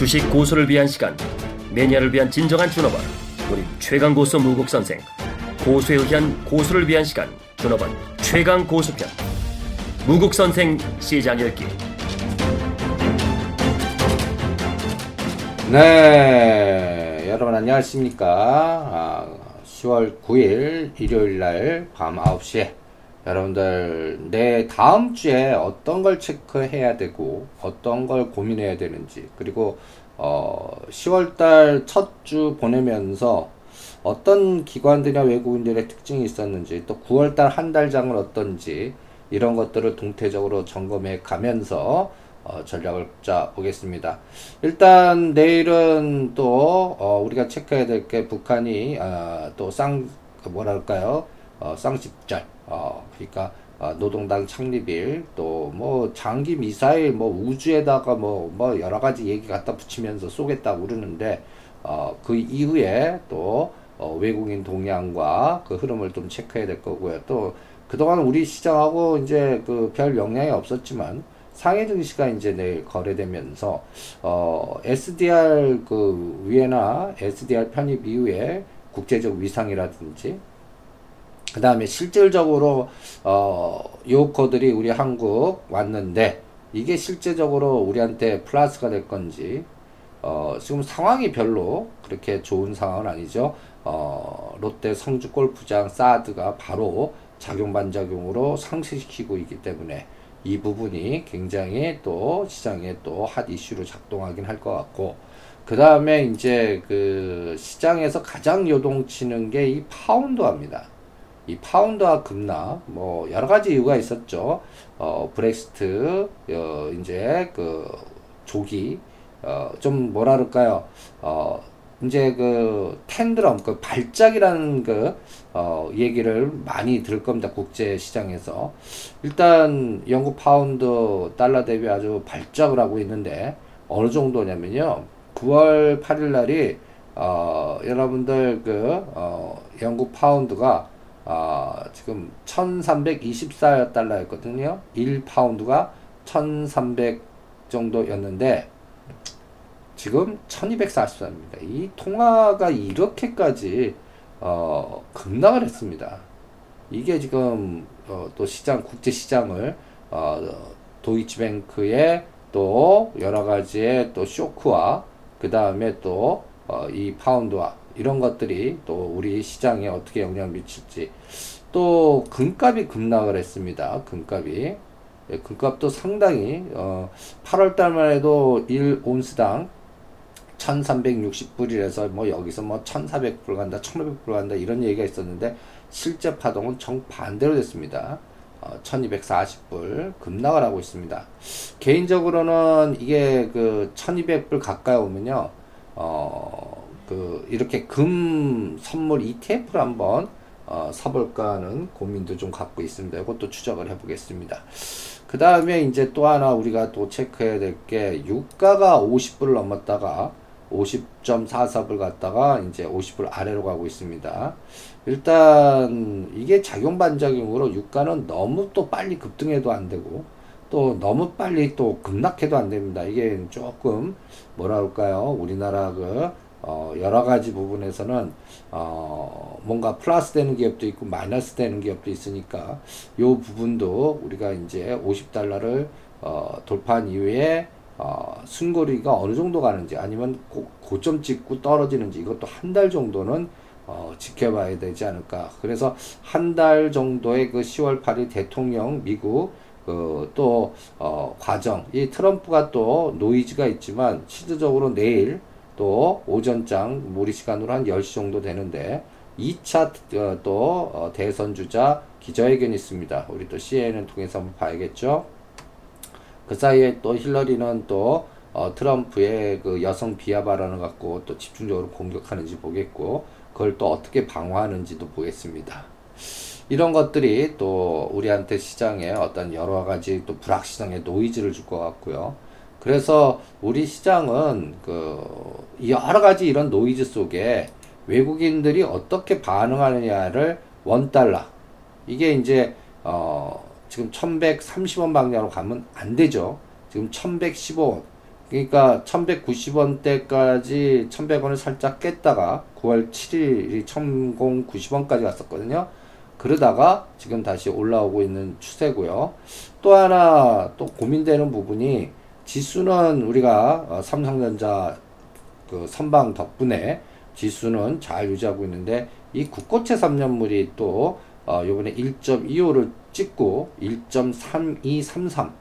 주식 고수를 위한 시간 매니아를 위한 진정한 준업원 우리 최강 고수 무국 선생 고수에 의한 고수를 위한 시간 준업원 최강 고수편 무국 선생 시장 열기 네, 여러분 안녕하십니까? 아, 10월 9일 일요일 날 밤 9시에 여러분들 내 다음 주에 어떤 걸 체크해야 되고 어떤 걸 고민해야 되는지 그리고 어, 10월 달 첫 주 보내면서 어떤 기관들이나 외국인들의 특징이 있었는지 또 9월 달 한 달장은 어떤지 이런 것들을 동태적으로 점검해 가면서 어, 전략을 짜 보겠습니다. 일단 내일은 또 어, 우리가 체크해야 될 게 북한이 어, 또쌍 그 뭐랄까요 어, 쌍십절 어, 그러니까 어, 노동당 창립일 또 뭐 장기 미사일 뭐 우주에다가 뭐뭐 여러 가지 얘기 갖다 붙이면서 쏘겠다고 그러는데 어, 그 이후에 또 어, 외국인 동향과 그 흐름을 좀 체크해야 될 거고요. 또 그동안 우리 시장하고 이제 그 별 영향이 없었지만 상해 증시가 이제 내일 거래되면서 어 SDR 그 위에나 SDR 편입 이후에 국제적 위상이라든지 그 다음에 실질적으로 어 요커들이 우리 한국 왔는데 이게 실제적으로 우리한테 플러스가 될 건지 어 지금 상황이 별로 그렇게 좋은 상황은 아니죠. 어 롯데 성주 골프장 사드가 바로 작용 반작용으로 상쇄시키고 있기 때문에 이 부분이 굉장히 또 시장에 또 핫 이슈로 작동하긴 할 것 같고 그 다음에 이제 그 시장에서 가장 요동치는 게 이 파운드화입니다. 이 파운드화 급락 뭐 여러 가지 이유가 있었죠. 어 브렉시트 어 이제 그 조기 어 좀 뭐라 그럴까요? 어 이제 그 tantrum 그 발작이라는 그어 얘기를 많이 들을 겁니다 국제 시장에서 일단 영국 파운드 달러 대비 아주 발작을 하고 있는데 어느 정도냐면요 9월 8일 날이 어 여러분들 그어 영국 파운드가 어 지금 1324달러였거든요 1 파운드가 1300 정도였는데 지금 1244입니다. 이 통화가 이렇게까지 어, 급락을 했습니다. 이게 지금 어, 또 시장 국제 시장을 어, 도이치뱅크의 또 여러 가지의 또 쇼크와 그 다음에 또이 어, 파운드와 이런 것들이 또 우리 시장에 어떻게 영향을 미칠지 또 금값이 급락을 했습니다. 금값이 예, 금값도 상당히 어, 8월 달만 해도 1 온스당 1360불이라서 뭐 여기서 뭐 1400불 간다 1500불 간다 이런 얘기가 있었는데 실제 파동은 정반대로 됐습니다. 어, 1240불 급락을 하고 있습니다. 개인적으로는 이게 그 1200불 가까이 오면요. 어, 그 이렇게 금 선물 ETF를 한번 어, 사볼까 하는 고민도 좀 갖고 있습니다. 이것도 추적을 해보겠습니다. 그 다음에 이제 또 하나 우리가 또 체크해야 될 게 유가가 50불을 넘었다가 50.44불 갔다가 이제 50불 아래로 가고 있습니다. 일단 이게 작용 반작용으로 유가는 너무 또 빨리 급등해도 안 되고 또 너무 빨리 또 급락해도 안 됩니다. 이게 조금 뭐라 할까요? 우리나라 그 어, 여러 가지 부분에서는 어, 뭔가 플러스 되는 기업도 있고 마이너스 되는 기업도 있으니까 요 부분도 우리가 이제 50달러를 어, 돌파한 이후에 어, 순거리가 어느 정도 가는지 아니면 고, 고점 찍고 떨어지는지 이것도 한 달 정도는 어, 지켜봐야 되지 않을까. 그래서 한 달 정도의 그 10월 8일 대통령 미국 그또 어, 과정 이 트럼프가 또 노이즈가 있지만 실질적으로 내일 또 오전장 무리 시간으로 한 10시 정도 되는데 2차 어, 또 어, 대선 주자 기자회견이 있습니다. 우리 또 CNN 통해서 한번 봐야겠죠. 그 사이에 또 힐러리는 또 어, 트럼프의 그 여성 비하 발언을 갖고 또 집중적으로 공격하는지 보겠고 그걸 또 어떻게 방어하는지도 보겠습니다. 이런 것들이 또 우리한테 시장에 어떤 여러 가지 또 불확실성에 노이즈를 줄 것 같고요. 그래서 우리 시장은 그 여러 가지 이런 노이즈 속에 외국인들이 어떻게 반응하느냐를 원 달러 이게 이제 어 지금 1130원 방향으로 가면 안 되죠. 지금 1115원. 그러니까 1190원대까지 1100원을 살짝 깼다가 9월 7일이 1090원까지 갔었거든요. 그러다가 지금 다시 올라오고 있는 추세고요. 또 하나 또 고민되는 부분이 지수는 우리가 어, 삼성전자 그 선방 덕분에 지수는 잘 유지하고 있는데 이 국고채 3년물이 또 어, 요번에 1.25를 찍고 1.3233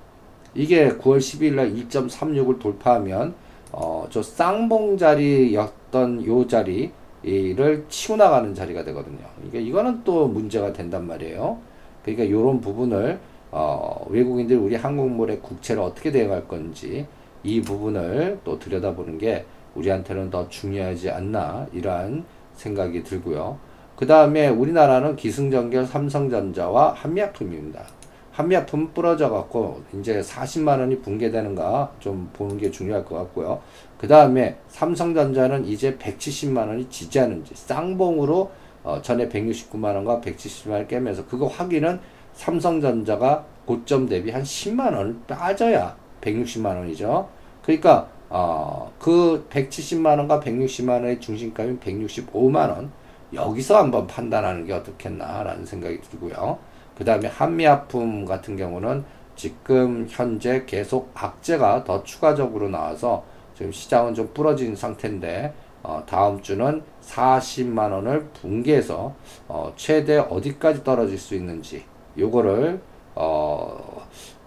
이게 9월 12일 날 1.36을 돌파하면 어, 저 쌍봉 자리였던 요 자리를 치고 나가는 자리가 되거든요. 이게 이거는 또 문제가 된단 말이에요. 그러니까 요런 부분을 어, 외국인들 우리 한국물의 국채를 어떻게 대응할 건지 이 부분을 또 들여다보는 게 우리한테는 더 중요하지 않나 이러한 생각이 들고요. 그 다음에 우리나라는 기승전결 삼성전자와 한미약품입니다. 한미약품 부러져 갖고 이제 40만 원이 붕괴되는가 좀 보는 게 중요할 것 같고요. 그 다음에 삼성전자는 이제 170만 원이 지지하는지 쌍봉으로 어, 전에 169만 원과 170만 원 깨면서 그거 확인은 삼성전자가 고점 대비 한 10만 원을 빠져야 160만 원이죠. 그러니까 어, 그 170만 원과 160만 원의 중심값인 165만 원 여기서 한번 판단하는 게 어떻겠나라는 생각이 들고요. 그 다음에 한미아품 같은 경우는 지금 현재 계속 악재가 더 추가적으로 나와서 지금 시장은 좀 부러진 상태인데 어, 다음 주는 40만 원을 붕괴해서 어, 최대 어디까지 떨어질 수 있는지 요거를 어,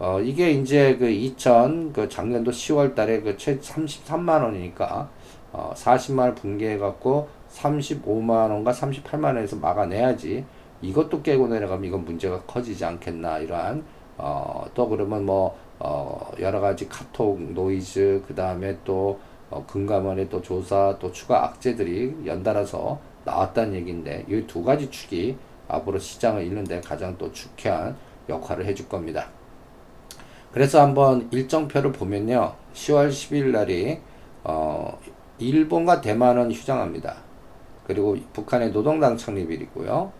어 이게 이제 그 2000, 그 작년도 10월 달에 그 최 33만 원이니까 어, 40만 원 붕괴해 갖고 35만 원과 38만 원에서 막아내야지 이것도 깨고 내려가면 이건 문제가 커지지 않겠나 이러한 어, 또 그러면 뭐 어, 여러 가지 각종 노이즈 그 다음에 또 어, 금감원의 또 조사 또 추가 악재들이 연달아서 나왔다는 얘기인데 이 두 가지 축이 앞으로 시장을 잃는데 가장 또 중요한 역할을 해줄 겁니다. 그래서 한번 일정표를 보면요. 10월 10일 날이 어, 일본과 대만은 휴장합니다. 그리고 북한의 노동당 창립일이고요.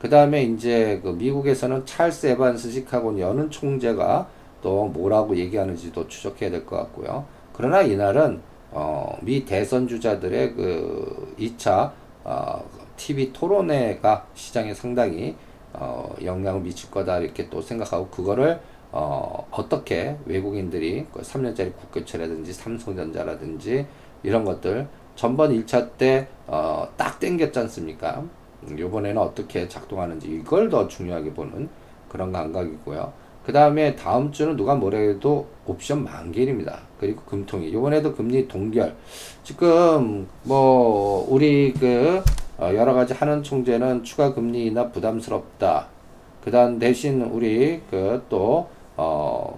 그 다음에 이제 그 미국에서는 찰스 에반스 시카고 여는 총재가 또 뭐라고 얘기하는지도 추적해야 될 것 같고요. 그러나 이날은 어, 미 대선 주자들의 그 2차 어, TV 토론회가 시장에 상당히 어, 영향을 미칠 거다 이렇게 또 생각하고 그거를 어, 어떻게 외국인들이 그 3년짜리 국교체라든지 삼성전자라든지 이런 것들 전번 1차 때딱 어, 땡겼지 않습니까? 음, 요번에는 어떻게 작동하는지 이걸 더 중요하게 보는 그런 감각이고요. 그 다음에 다음 주는 누가 뭐래도 옵션 만길입니다. 그리고 금통이 요번에도 금리 동결 지금 뭐 우리 그 어, 여러 가지 하는 총재는 추가 금리 인하 부담스럽다. 그 다음 대신 우리 그 또 어,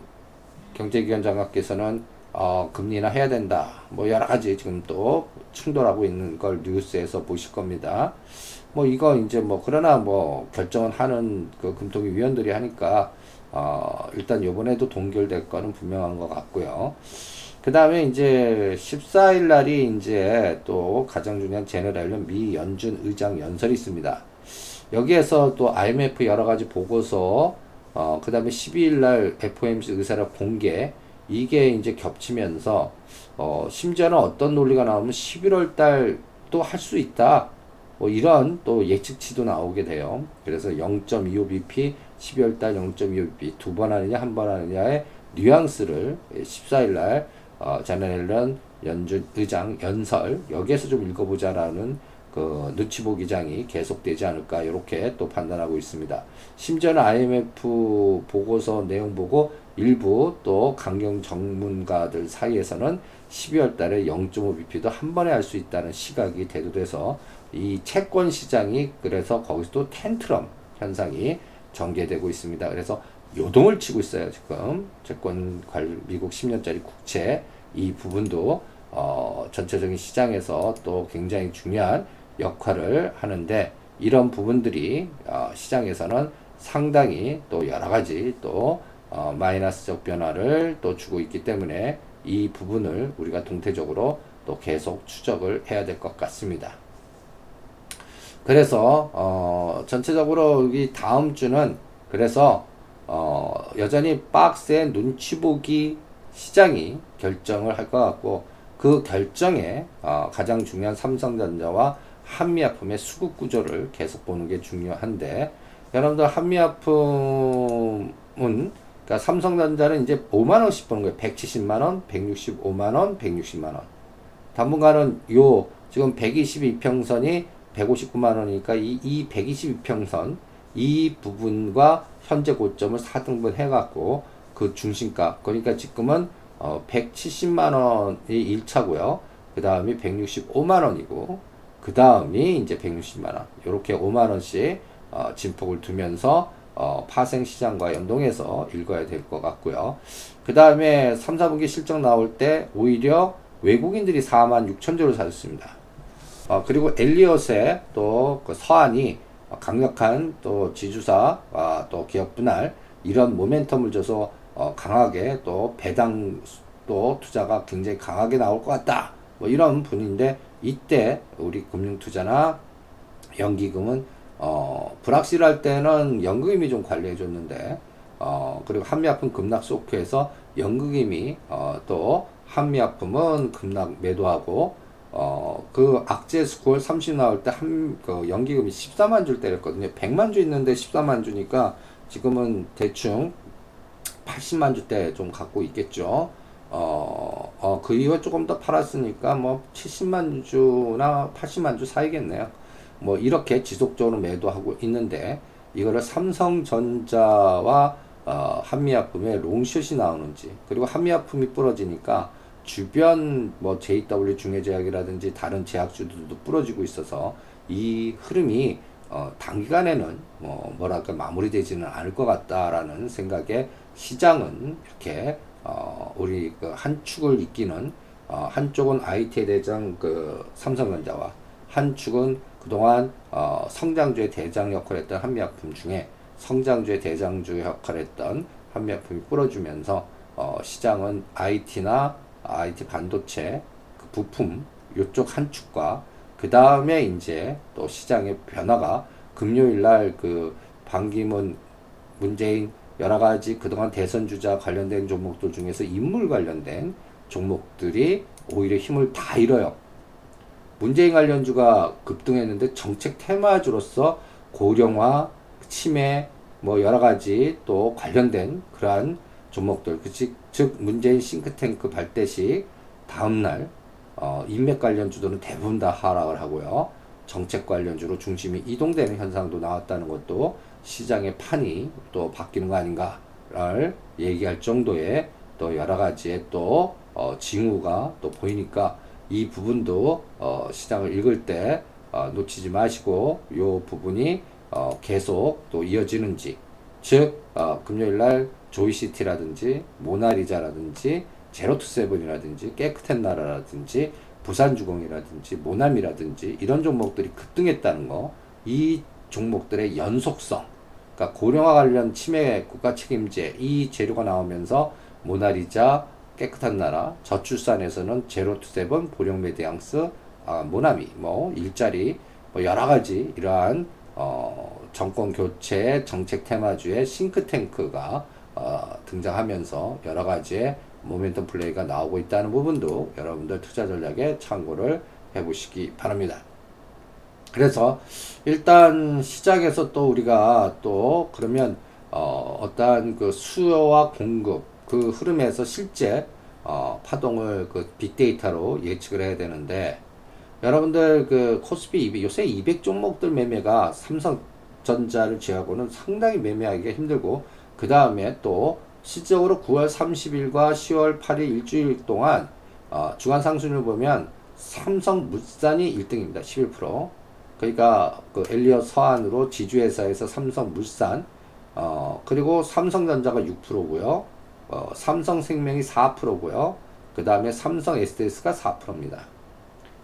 경제기관 장관께서는 어, 금리 인하 해야 된다. 뭐 여러 가지 지금 또 충돌하고 있는 걸 뉴스에서 보실 겁니다. 뭐 이거 이제 뭐 그러나 뭐 결정은 하는 그 금통위 위원들이 하니까 어, 일단 요번에도 동결될 거는 분명한 것 같고요. 그 다음에 이제 14일 날이 이제 또 가장 중요한 제너럴련 미 연준 의장 연설이 있습니다. 여기에서 또 IMF 여러 가지 보고서, 어, 그 다음에 12일 날 FOMC 의사를 공개, 이게 이제 겹치면서, 어, 심지어는 어떤 논리가 나오면 11월 달 또 할 수 있다. 뭐 이런 또 예측치도 나오게 돼요. 그래서 0.25bp, 12월 달 0.25bp 두 번 하느냐, 한 번 하느냐의 뉘앙스를 14일 날 어, 자네렐런 연준 의장 연설 여기에서 좀 읽어보자라는 그 눈치 보기 장이 계속되지 않을까 이렇게 또 판단하고 있습니다. 심지어는 IMF 보고서 내용 보고 일부 또 강경 전문가들 사이에서는 12월 달에 0.5bp도 한 번에 할 수 있다는 시각이 대두돼서 이 채권 시장이 그래서 거기서도 텐트럼 현상이 전개되고 있습니다. 그래서 요동을 치고 있어요, 지금. 채권 관 미국 10년짜리 국채 이 부분도 어, 전체적인 시장에서 또 굉장히 중요한 역할을 하는데 이런 부분들이 어, 시장에서는 상당히 또 여러 가지 또 어, 마이너스적 변화를 또 주고 있기 때문에 이 부분을 우리가 동태적으로 또 계속 추적을 해야 될 것 같습니다. 그래서 어, 전체적으로 이 다음 주는 그래서 어, 여전히 박스의 눈치 보기 시장이 결정을 할 것 같고 그 결정에 어, 가장 중요한 삼성전자와 한미약품의 수급 구조를 계속 보는 게 중요한데 여러분들 한미약품은 그러니까 삼성전자는 이제 5만 원씩 보는 거예요. 170만 원, 165만 원, 160만 원. 당분간은 요 지금 122평선이 159만 원이니까 이, 이 122평선 이 부분과 현재 고점을 4등분 해갖고 그 중심가 그러니까 지금은 어 170만 원이 1차고요. 그 다음이 165만 원이고 그 다음이 이제 160만 원 이렇게 5만 원씩 어 진폭을 두면서 어 파생 시장과 연동해서 읽어야 될 것 같고요. 그 다음에 3, 4분기 실적 나올 때 오히려 외국인들이 4만 6천조를 사줬습니다. 어, 그리고 엘리엇의 또 그 서한이 강력한 또 지주사, 아, 또 기업 분할 이런 모멘텀을 줘서 어, 강하게 또 배당 또 투자가 굉장히 강하게 나올 것 같다. 뭐 이런 분인데 이때 우리 금융투자나 연기금은 어, 불확실할 때는 연금이 좀 관리해 줬는데 어, 그리고 한미약품 급락 소크에서 연금이 어, 또 한미약품은 급락 매도하고 어, 그 악재 스코어 30 나올 때 한, 그 연기금이 14만 주를 때렸거든요. 100만 주 있는데 14만 주니까 지금은 대충 80만 주대 좀 갖고 있겠죠. 어, 어, 그 이후에 조금 더 팔았으니까 뭐 70만 주나 80만 주 사이겠네요. 뭐 이렇게 지속적으로 매도하고 있는데 이거를 삼성전자와 어, 한미약품의 롱숏이 나오는지 그리고 한미약품이 부러지니까 주변 뭐 JW 중해제약이라든지 다른 제약주들도 부러지고 있어서 이 흐름이 어, 단기간에는 뭐 뭐랄까 마무리되지는 않을 것 같다라는 생각에 시장은 이렇게 어, 우리 그 한 축을 이끼는 어, 한쪽은 IT에 대장 그 삼성전자와 한 축은 그동안 어, 성장주의 대장 역할을 했던 한미약품 중에 성장주의 대장주 역할을 했던 한미약품이 뿌려주면서 어, 시장은 IT나 IT 반도체 그 부품 요쪽 한 축과 그 다음에 이제 또 시장의 변화가 금요일 날 그 반기문 문재인 여러 가지 그동안 대선 주자 관련된 종목들 중에서 인물 관련된 종목들이 오히려 힘을 다 잃어요. 문재인 관련주가 급등했는데 정책 테마주로서 고령화, 치매, 뭐 여러 가지 또 관련된 그러한 종목들, 그치, 즉 문재인 싱크탱크 발대식 다음날 어, 인맥 관련주들은 대부분 다 하락을 하고요. 정책 관련 주로 중심이 이동되는 현상도 나왔다는 것도 시장의 판이 또 바뀌는 거 아닌가를 얘기할 정도의 또 여러 가지의 또 어, 징후가 또 보이니까 이 부분도 어, 시장을 읽을 때 어, 놓치지 마시고 요 부분이 어, 계속 또 이어지는지 즉 어, 금요일 날 조이시티라든지 모나리자라든지 제로투세븐이라든지 깨끗한 나라라든지 부산주공이라든지 모나미라든지 이런 종목들이 급등했다는 거 이 종목들의 연속성 그러니까 고령화 관련 치매 국가 책임제 이 재료가 나오면서 모나리자 깨끗한 나라 저출산에서는 제로투세븐 보령 메디앙스 아, 모나미 뭐 일자리 뭐 여러 가지 이러한 어, 정권 교체 정책 테마주의 싱크탱크가 어, 등장하면서 여러 가지의 모멘텀 플레이가 나오고 있다는 부분도 여러분들 투자 전략에 참고를 해보시기 바랍니다. 그래서 일단 시장에서 또 우리가 또 그러면 어, 어떠한 그 수요와 공급 그 흐름에서 실제 어, 파동을 그 빅데이터로 예측을 해야 되는데 여러분들 그 코스피 200 요새 200 종목들 매매가 삼성전자를 제외하고는 상당히 매매하기가 힘들고 그 다음에 또 실적으로 9월 30일과 10월 8일 일주일 동안 어, 주간 상순을 보면 삼성 물산이 1등입니다. 11%. 그러니까 그 엘리엇 서한으로 지주회사에서 삼성물산 어, 그리고 삼성전자가 6%고요. 어, 삼성생명이 4%고요. 그 다음에 삼성 SDS가 4%입니다.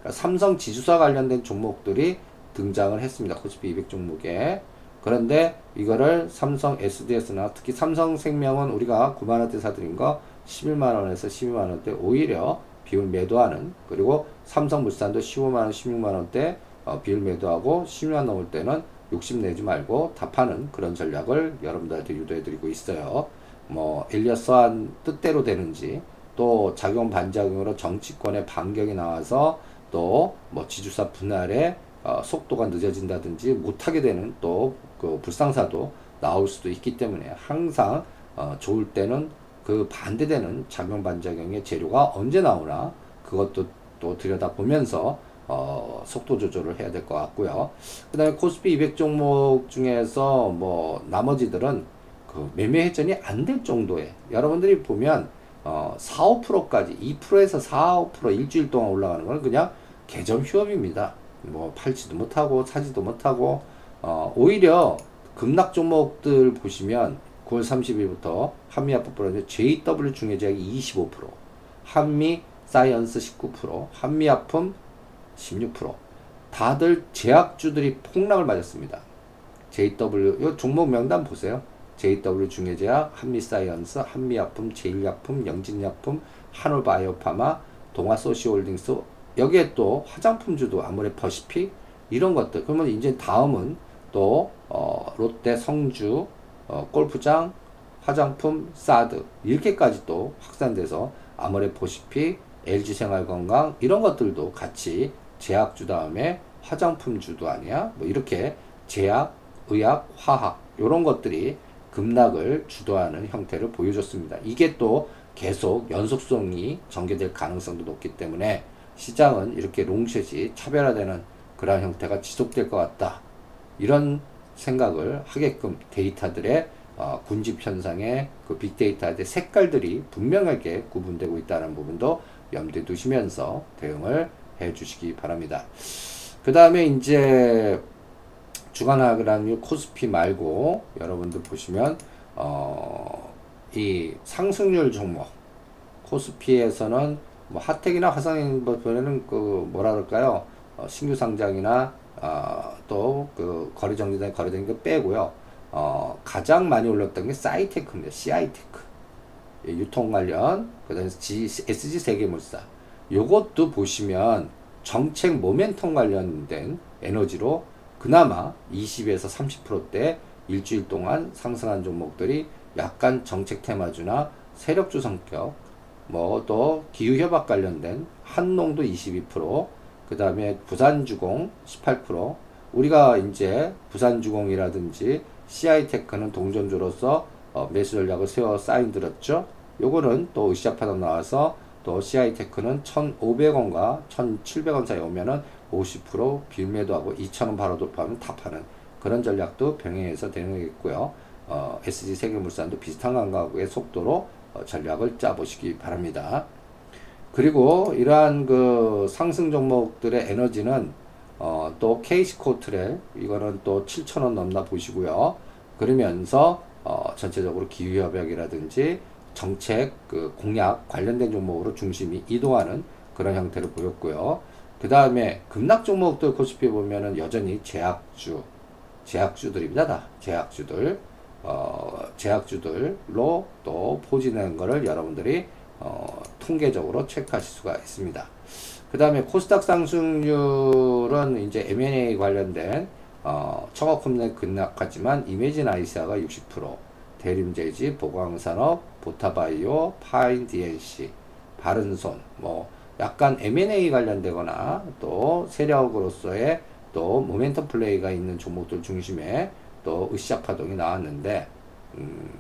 그러니까 삼성 지주사 관련된 종목들이 등장을 했습니다. 코스피 200 종목에. 그런데 이거를 삼성 SDS나 특히 삼성생명은 우리가 9만원대 사드린 거 11만원에서 12만원대 오히려 비율 매도하는 그리고 삼성물산도 15만원, 16만원대 어, 비율 매도하고 10만 넘을 때는 욕심 내지 말고 답하는 그런 전략을 여러분들한테 유도해 드리고 있어요. 뭐 엘리어스한 뜻대로 되는지 또 작용 반작용으로 정치권의 반격이 나와서 또 뭐 지주사 분할에 어, 속도가 늦어진다든지 못하게 되는 또 그 불상사도 나올 수도 있기 때문에 항상 어, 좋을 때는 그 반대되는 작용 반작용의 재료가 언제 나오나 그것도 또 들여다보면서 어, 속도 조절을 해야 될 것 같고요. 그 다음에 코스피 200 종목 중에서 뭐 나머지들은 그 매매 회전이 안 될 정도의 여러분들이 보면 어, 4, 5%까지 2%에서 4, 5% 일주일 동안 올라가는 건 그냥 개점 휴업입니다. 뭐 팔지도 못하고 사지도 못하고 어, 오히려 급락 종목들 보시면 9월 30일부터 한미아프프로 JW 중해제약이 25%, 한미 사이언스 19%, 한미약품 16%. 다들 제약주들이 폭락을 맞았습니다. JW, 요 종목 명단 보세요. JW 중외제약, 한미사이언스, 한미약품, 제일약품, 영진약품, 한올바이오파마, 동아쏘시오홀딩스, 여기에 또 화장품주도 아모레퍼시픽, 이런 것들. 그러면 이제 다음은 또, 어, 롯데 성주, 어, 골프장, 화장품, 사드, 이렇게까지 또 확산돼서 아무래 퍼시픽, LG생활건강, 이런 것들도 같이 제약주 다음에 화장품주도 아니야? 뭐 이렇게 제약, 의학, 화학 이런 것들이 급락을 주도하는 형태를 보여줬습니다. 이게 또 계속 연속성이 전개될 가능성도 높기 때문에 시장은 이렇게 롱셋이 차별화되는 그러한 형태가 지속될 것 같다. 이런 생각을 하게끔 데이터들의 어, 군집 현상의 그 빅데이터의 색깔들이 분명하게 구분되고 있다는 부분도 염두에 두시면서 대응을 해 주시기 바랍니다. 그 다음에 이제 주간하그라뮤 코스피 말고 여러분들 보시면 어, 이 상승률 종목 코스피에서는 뭐 핫텍이나 화상인보다는 그 뭐라 그럴까요? 어, 신규 상장이나 어, 또그 거래 정지된 거래된 거 빼고요. 어, 가장 많이 올랐던 게 씨아이테크입니다. 씨아이테크. 예, 유통 관련 그다음에 SG 세계물산 요것도 보시면 정책 모멘텀 관련된 에너지로 그나마 20에서 30%대 일주일 동안 상승한 종목들이 약간 정책 테마주나 세력주 성격, 뭐 또 기후협약 관련된 한농도 22%, 그 다음에 부산주공 18%, 우리가 이제 부산주공이라든지 CI테크는 동전주로서 어 매수 전략을 세워 사인 들었죠. 요거는 또 으쌰파동 나와서 또 CI테크는 1,500원과 1,700원 사이 오면은 50% 빌매도 하고 2,000원 바로 돌파하면 다 파는 그런 전략도 병행해서 대응하겠고요. 어, SG 세계물산도 비슷한 감각의 속도로 어, 전략을 짜보시기 바랍니다. 그리고 이러한 그 상승 종목들의 에너지는 어, 또 케이스코트렐 이거는 또 7,000원 넘나 보시고요. 그러면서 어, 전체적으로 기후협약이라든지 정책 그 공약 관련된 종목으로 중심이 이동하는 그런 형태를 보였고요. 그 다음에 급락 종목들 코스피 보면은 여전히 제약주, 제약주들입니다. 다 제약주들, 어, 제약주들로 또 포진한 거를 여러분들이 어, 통계적으로 체크하실 수가 있습니다. 그 다음에 코스닥 상승률은 이제 M&A 관련된 어, 청업금액 급락하지만 이메진 아이시아가 60%, 대림제지, 보광산업, 보타바이오, 파인 DNC, 바른손, 뭐 약간 M&A 관련되거나 또 세력으로서의 또 모멘텀 플레이가 있는 종목들 중심에 또 으쌰 파동이 나왔는데 음,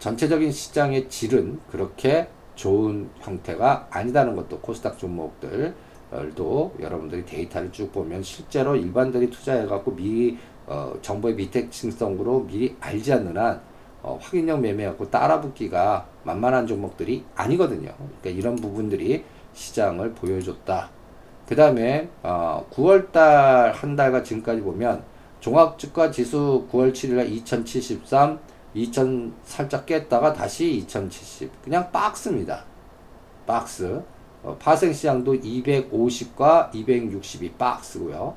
전체적인 시장의 질은 그렇게 좋은 형태가 아니다는 것도 코스닥 종목들도 여러분들이 데이터를 쭉 보면 실제로 일반들이 투자해갖고 미리 어, 정보의 미택층성으로 미리 알지 않는 한 어, 확인형 매매하고 따라붙기가 만만한 종목들이 아니거든요. 그러니까 이런 부분들이 시장을 보여줬다. 그 다음에 어, 9월달 한 달과 지금까지 보면 종합주가 지수 9월 7일날 2073, 2000 살짝 깼다가 다시 2070 그냥 박스입니다. 박스. 어, 파생시장도 250과 262 박스고요.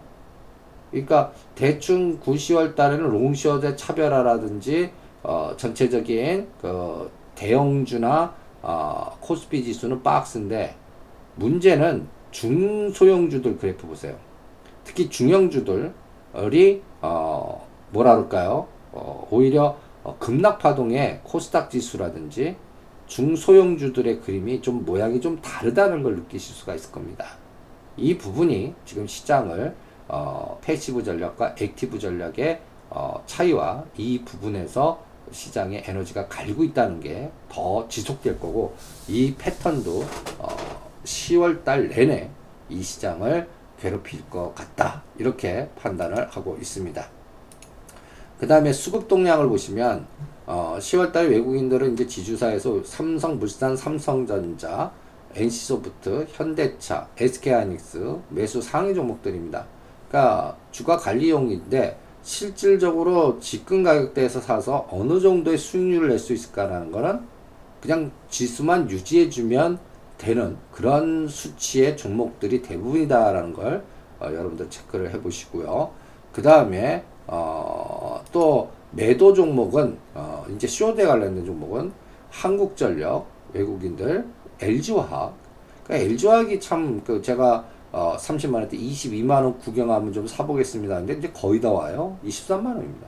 그러니까 대충 9, 10월 달에는 롱시어의 차별화라든지 어, 전체적인 그 대형주나 어, 코스피 지수는 박스인데 문제는 중소형주들 그래프 보세요. 특히 중형주들이 어, 뭐라 그럴까요? 어, 오히려 어, 급락 파동의 코스닥 지수라든지 중소형주들의 그림이 좀 모양이 좀 다르다는 걸 느끼실 수가 있을 겁니다. 이 부분이 지금 시장을 어, passive 전략과 active 전략의 어, 차이와 이 부분에서 시장의 에너지가 갈리고 있다는 게 더 지속될 거고 이 패턴도 어, 10월 달 내내 이 시장을 괴롭힐 것 같다 이렇게 판단을 하고 있습니다. 그 다음에 수급 동향을 보시면 어, 10월 달 외국인들은 이제 지주사에서 삼성 물산, 삼성전자, NC소프트, 현대차, SK하이닉스 매수 상위 종목들입니다. 그러니까 주가 관리용인데 실질적으로 직근 가격대에서 사서 어느 정도의 수익률을 낼 수 있을까라는 거는 그냥 지수만 유지해주면 되는 그런 수치의 종목들이 대부분이다라는 걸 어, 여러분들 체크를 해 보시고요. 그 다음에 어, 또 매도 종목은 어, 이제 쇼대 관련된 종목은 한국전력 외국인들 LG화학 그러니까 LG화학이 참 그 제가 어, 30만 원대 22만 원 구경하면 좀 사보겠습니다. 근데 이제 거의 다 와요. 23만 원입니다.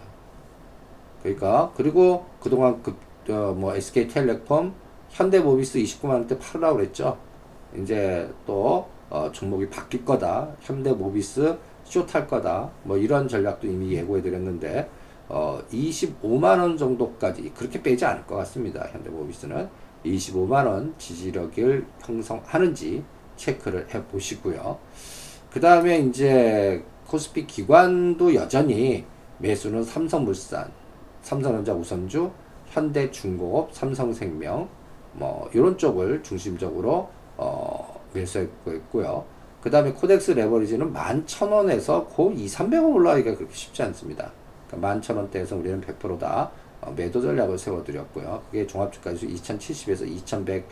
그러니까 그리고 그동안 그 어, 뭐 SK텔레콤, 현대모비스 29만 원대 팔으라고 그랬죠. 이제 또 어, 종목이 바뀔 거다. 현대모비스 쇼탈 거다. 뭐 이런 전략도 이미 예고해 드렸는데 어, 25만 원 정도까지 그렇게 빼지 않을 것 같습니다. 현대모비스는 25만 원 지지력을 형성하는지 체크를 해 보시고요. 그 다음에 이제 코스피 기관도 여전히 매수는 삼성물산, 삼성전자 우선주, 현대중공업, 삼성생명 뭐 이런 쪽을 중심적으로 어, 매수하고 있고요. 그 다음에 코덱스 레버리지는 11,000원에서 고 2, 300원 올라가기가 그렇게 쉽지 않습니다. 그러니까 11,000원대에서 우리는 100%다 어, 매도 전략을 세워드렸고요. 그게 종합주가지수 2070에서 2100,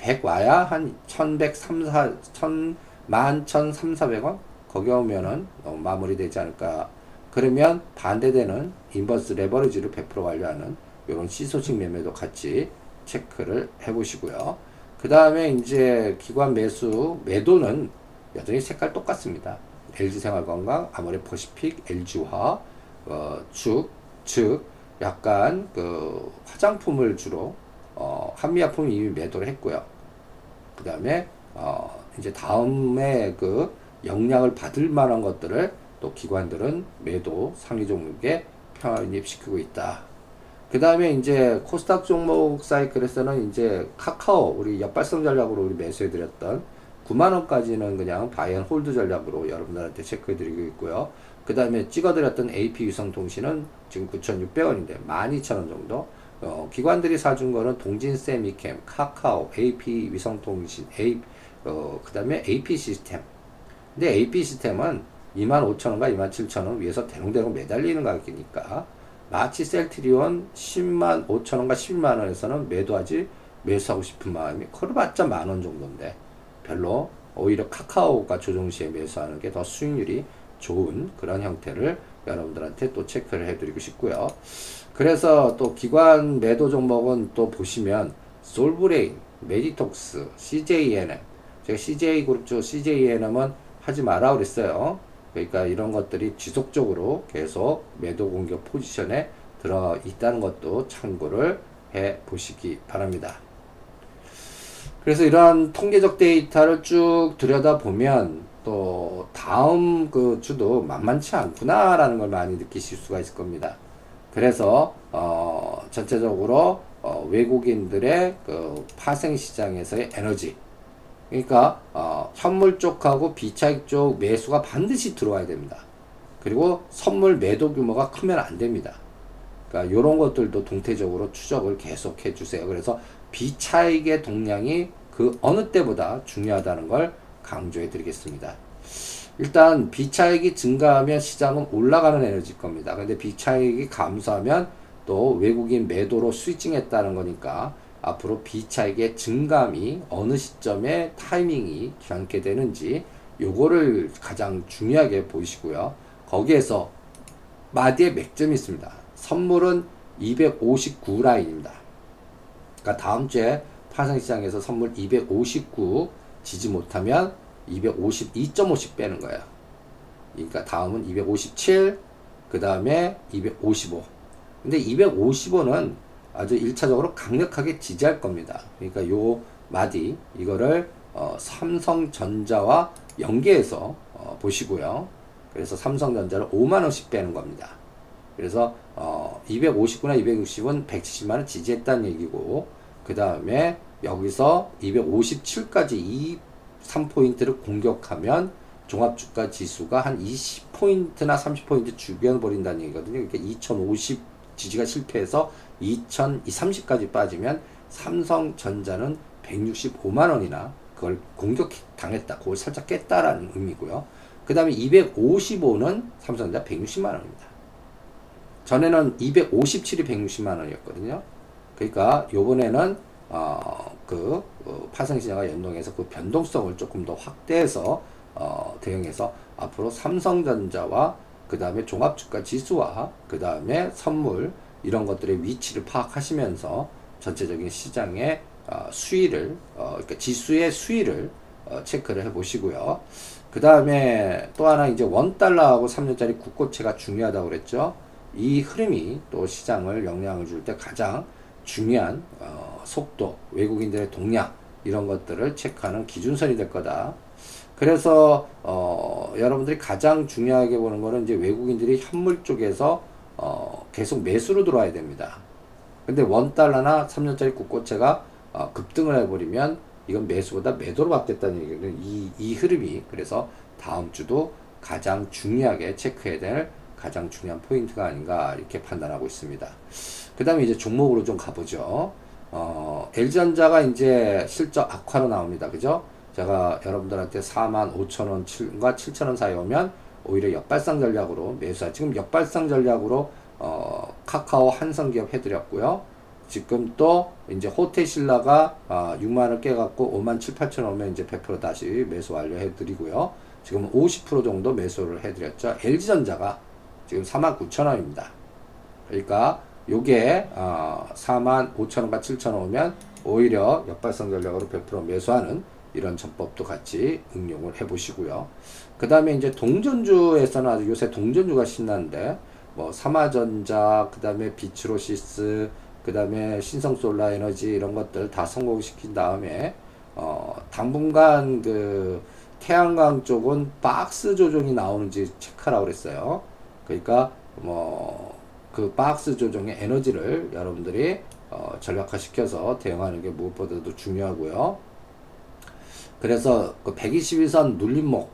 100 와야 한 1103, 1000, 11,300원? 거기 오면은 어, 마무리되지 않을까. 그러면 반대되는 인버스 레버리지를 100% 완료하는 이런 시소식 매매도 같이 체크를 해 보시고요. 그 다음에 이제 기관 매수, 매도는 여전히 색깔 똑같습니다. LG생활건강, 아모레퍼시픽, LG화, 어, 축, 즉, 약간 그 화장품을 주로 어, 한미약품 이미 매도를 했고요. 그 다음에 어, 이제 다음에 그 영향을 받을 만한 것들을 또 기관들은 매도 상위 종목에 편입시키고 있다. 그 다음에 이제 코스닥 종목 사이클에서는 이제 카카오 우리 역발상 전략으로 우리 매수해드렸던 9만원까지는 그냥 buy and hold 전략으로 여러분들한테 체크해드리고 있고요. 그 다음에 찍어드렸던 AP 위성통신은 지금 9,600원인데 12,000원 정도. 어, 기관들이 사준 거는 동진 세미캠, 카카오, AP 위성통신, A, 어, 그 다음에 AP 시스템. 근데 AP 시스템은 25,000원과 27,000원 위에서 대롱대롱 매달리는 가격이니까 마치 셀트리온 10만 5천원과 11만원에서는 매도하지 매수하고 싶은 마음이 커봤자 만원 정도인데 별로 오히려 카카오가 조정 시에 매수하는 게 더 수익률이 좋은 그런 형태를 여러분들한테 또 체크를 해드리고 싶고요. 그래서 또 기관 매도 종목은 또 보시면 솔브레인, 메디톡스, CJ ENM 제가 CJ그룹 쪽 CJ ENM은 하지 마라 그랬어요. 그러니까 이런 것들이 지속적으로 계속 매도 공격 포지션에 들어 있다는 것도 참고를 해 보시기 바랍니다. 그래서 이러한 통계적 데이터를 쭉 들여다보면 또 다음 그 주도 만만치 않구나라는 걸 많이 느끼실 수가 있을 겁니다. 그래서 어 전체적으로 어 외국인들의 그 파생 시장에서의 에너지 그러니까 어, 현물 쪽하고 비차익 쪽 매수가 반드시 들어와야 됩니다. 그리고 선물 매도 규모가 크면 안 됩니다. 그러니까 이런 것들도 동태적으로 추적을 계속 해주세요. 그래서 비차익의 동량이 그 어느 때보다 중요하다는 걸 강조해 드리겠습니다. 일단 비차익이 증가하면 시장은 올라가는 에너지일 겁니다. 근데 비차익이 감소하면 또 외국인 매도로 스위칭했다는 거니까 앞으로 비차익의 증감이 어느 시점에 타이밍이 귀찮게 되는지 요거를 가장 중요하게 보시고요. 거기에서 마디의 맥점이 있습니다. 선물은 259 라인입니다. 그러니까 다음 주에 파생시장에서 선물 259 지지 못하면 252.50 빼는 거예요. 그러니까 다음은 257, 그 다음에 255. 근데 255는 아주 1차적으로 강력하게 지지할 겁니다. 그러니까 요 마디 이거를 어, 삼성전자와 연계해서 어, 보시고요. 그래서 삼성전자를 5만원씩 빼는 겁니다. 그래서 어, 250구나 260은 170만원 지지했다는 얘기고 그 다음에 여기서 257까지 이 3포인트를 공격하면 종합주가 지수가 한 20포인트나 30포인트 죽여버린다는 얘기거든요. 그러니까 2050 지지가 실패해서 2030까지 빠지면 삼성전자는 165만원이나 그걸 공격 당했다. 그걸 살짝 깼다라는 의미고요. 그 다음에 255는 삼성전자 160만원입니다. 전에는 257이 160만원이었거든요. 그러니까 요번에는 어, 그 어, 파생시장과 연동해서 그 변동성을 조금 더 확대해서 어, 대응해서 앞으로 삼성전자와 그 다음에 종합주가 지수와 그 다음에 선물 이런 것들의 위치를 파악하시면서 전체적인 시장의 어, 수위를 어, 그러니까 지수의 수위를 어, 체크를 해 보시고요. 그 다음에 또 하나 이제 원 달러하고 3년짜리 국고채가 중요하다고 그랬죠. 이 흐름이 또 시장을 영향을 줄 때 가장 중요한 어, 속도, 외국인들의 동향 이런 것들을 체크하는 기준선이 될 거다. 그래서 어, 여러분들이 가장 중요하게 보는 거는 이제 외국인들이 현물 쪽에서 어, 계속 매수로 들어와야 됩니다. 근데 원 달러나 3년짜리 국고채가 어, 급등을 해버리면 이건 매수보다 매도로 바뀌었다는 얘기는 이, 이 흐름이 그래서 다음 주도 가장 중요하게 체크해야 될 가장 중요한 포인트가 아닌가 이렇게 판단하고 있습니다. 그 다음에 이제 종목으로 좀 가보죠. 어, LG전자가 이제 실적 악화로 나옵니다. 그죠? 제가 여러분들한테 4만 5천원과 7천원 사이 오면 오히려 역발상 전략으로 매수하 지금 역발상 전략으로 어, 카카오 한성기업 해드렸고요. 지금 또 이제 호텔신라가 어, 6만원 깨갖고 5만 7, 8천 오면 이제 100% 다시 매수 완료해드리고요. 지금 50% 정도 매수를 해드렸죠. LG전자가 지금 4만 9천 원입니다. 그러니까 요게 어, 4만 5천 원과 7천 원 오면 오히려 역발상 전략으로 100% 매수하는 이런 전법도 같이 응용을 해 보시고요. 그 다음에 이제 동전주에서는 아주 요새 동전주가 신나는데 뭐 삼화전자, 그 다음에 비츠로시스, 그 다음에 신성솔라 에너지 이런 것들 다 성공시킨 다음에 어 당분간 그 태양광 쪽은 박스 조정이 나오는지 체크하라고 그랬어요. 그러니까 뭐 그 박스 조정의 에너지를 여러분들이 어 전략화 시켜서 대응하는 게 무엇보다도 중요하고요. 그래서 그 122선 눌림목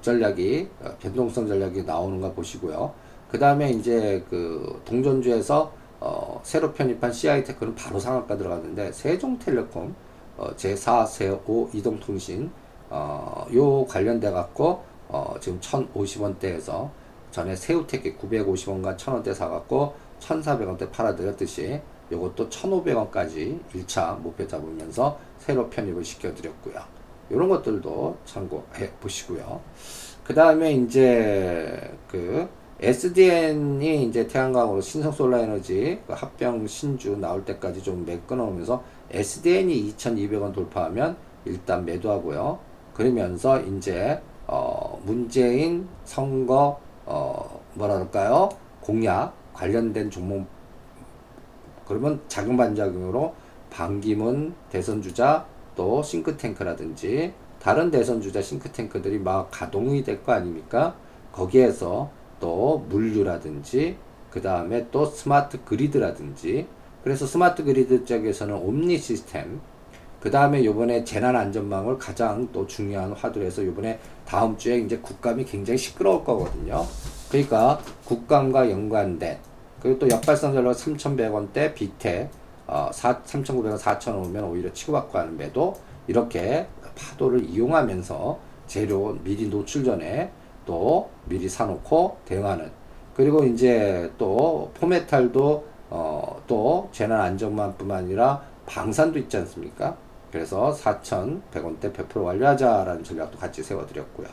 전략이 어, 변동성 전략이 나오는가 보시고요. 그 다음에 이제 그 동전주에서 어, 새로 편입한 CI테크는 바로 상한가 들어갔는데 세종텔레콤 어, 제4, 제5 이동통신 어, 요 관련돼 갖고 어, 지금 1050원대에서 전에 새우테크 950원과 1000원대 사갖고 1400원대 팔아드렸듯이 요것도 1500원까지 1차 목표 잡으면서 새로 편입을 시켜드렸고요. 이런 것들도 참고해 보시고요. 그 다음에 이제 그 SDN이 이제 태양광으로 신성 솔라에너지 그 합병 신주 나올 때까지 좀 메꿔놓으면서 SDN이 2,200원 돌파하면 일단 매도하고요. 그러면서 이제 어 문재인 선거 어 뭐라 그럴까요? 공약 관련된 종목 그러면 작용 반작용으로 반기문 대선 주자 또 싱크탱크라든지 다른 대선 주자 싱크탱크들이 막 가동이 될 거 아닙니까? 거기에서 또 물류라든지 그 다음에 또 스마트 그리드라든지 그래서 스마트 그리드 쪽에서는 옴니 시스템 그 다음에 요번에 재난안전망을 가장 또 중요한 화두로 해서 요번에 다음 주에 이제 국감이 굉장히 시끄러울 거거든요. 그러니까 국감과 연관된 그리고 또 역발상 전략 3,100원대 비태 어, 3,900원, 4,000원 오면 오히려 치고받고 하는 매도 이렇게 파도를 이용하면서 재료 미리 노출 전에 또 미리 사놓고 대응하는 그리고 이제 또 포메탈도 어, 또 재난 안전만뿐만 아니라 방산도 있지 않습니까? 그래서 4,100원대 100% 완료하자라는 전략도 같이 세워드렸고요.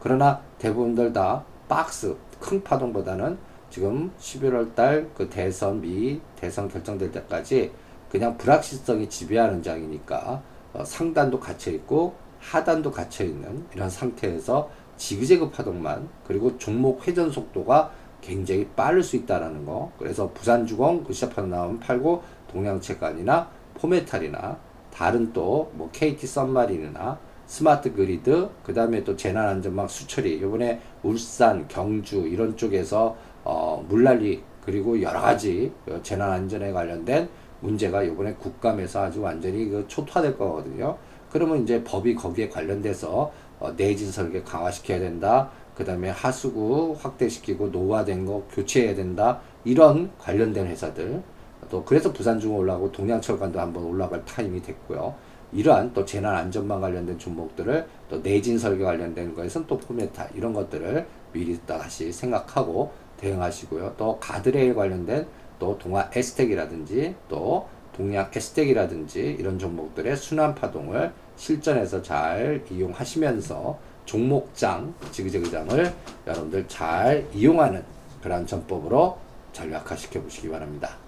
그러나 대부분들 다 박스 큰 파동보다는 지금 11월 달 그 대선 미 대선 결정될 때까지 그냥 불확실성이 지배하는 장이니까 어, 상단도 갇혀 있고 하단도 갇혀 있는 이런 상태에서 지그재그 파동만 그리고 종목 회전 속도가 굉장히 빠를 수 있다라는 거. 그래서 부산주공 그 시합하는 나오면 팔고 동양체관이나 포메탈이나 다른 또 뭐 KT 썸마린이나 스마트 그리드 그 다음에 또 재난안전망 수처리 이번에 울산 경주 이런 쪽에서 어, 물난리 그리고 여러 가지 그 재난안전에 관련된 문제가 이번에 국감에서 아주 완전히 그 초토화될 거거든요. 그러면 이제 법이 거기에 관련돼서 어, 내진 설계 강화시켜야 된다. 그 다음에 하수구 확대시키고 노후화된 거 교체해야 된다. 이런 관련된 회사들. 또 그래서 부산중공 올라가고 동양철관도 한번 올라갈 타임이 됐고요. 이러한 또 재난 안전망 관련된 종목들을 또 내진 설계 관련된 거에선 또 포메타 이런 것들을 미리 다시 생각하고 대응하시고요. 또 가드레일 관련된 또 동아 에스텍이라든지 또 동양 에스텍이라든지 이런 종목들의 순환 파동을 실전에서 잘 이용하시면서 종목장 지그재그장을 여러분들 잘 이용하는 그런 전법으로 전략화 시켜 보시기 바랍니다.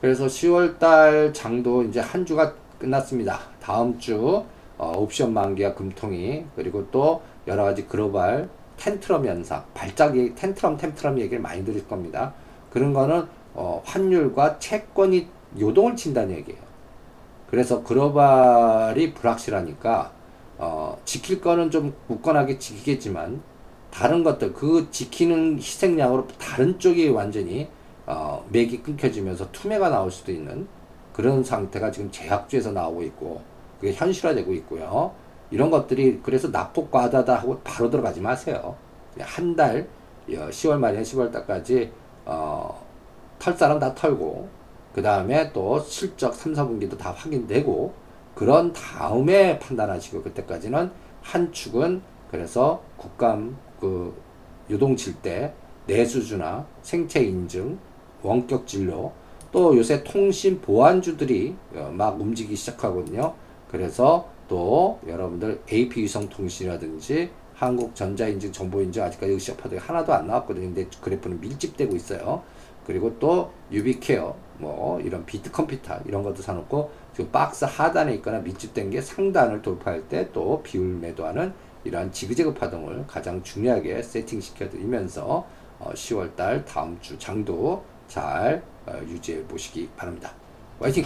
그래서 10월달 장도 이제 한 주가 끝났습니다. 다음 주 어, 옵션 만기와 금통이 그리고 또 여러 가지 글로벌 텐트럼 현상, 발작이 텐트럼 텐트럼 얘기를 많이 드릴 겁니다. 그런 거는 어, 환율과 채권이 요동을 친다는 얘기예요. 그래서 글로벌이 불확실하니까 어, 지킬 거는 좀 굳건하게 지키겠지만 다른 것들 그 지키는 희생양으로 다른 쪽이 완전히 어, 맥이 끊겨지면서 투매가 나올 수도 있는 그런 상태가 지금 제약주에서 나오고 있고 그게 현실화되고 있고요. 이런 것들이 그래서 납폭 과다다 하고 바로 들어가지 마세요. 한 달, 10월 어, 말이나 10월 달까지 어, 털 사람 다 털고 그 다음에 또 실적 3, 4분기도 다 확인되고 그런 다음에 판단하시고 그때까지는 한 축은 그래서 국감 그 유동칠 때 내수주나 생체 인증, 원격 진료 또 요새 통신 보안주들이 어, 막 움직이기 시작하거든요. 그래서 또 여러분들 AP 위성통신이라든지 한국전자인증, 정보인증 아직까지 의시업하드 하나도 안 나왔거든요. 근데 그래프는 밀집되고 있어요. 그리고 또 유비케어, 뭐 이런 비트 컴퓨터 이런 것도 사놓고 지금 박스 하단에 있거나 밀집된 게 상단을 돌파할 때 또 비율 매도하는 이러한 지그재그 파동을 가장 중요하게 세팅시켜 드리면서 어, 10월달 다음 주 장도 잘 어, 유지해 보시기 바랍니다. 화이팅!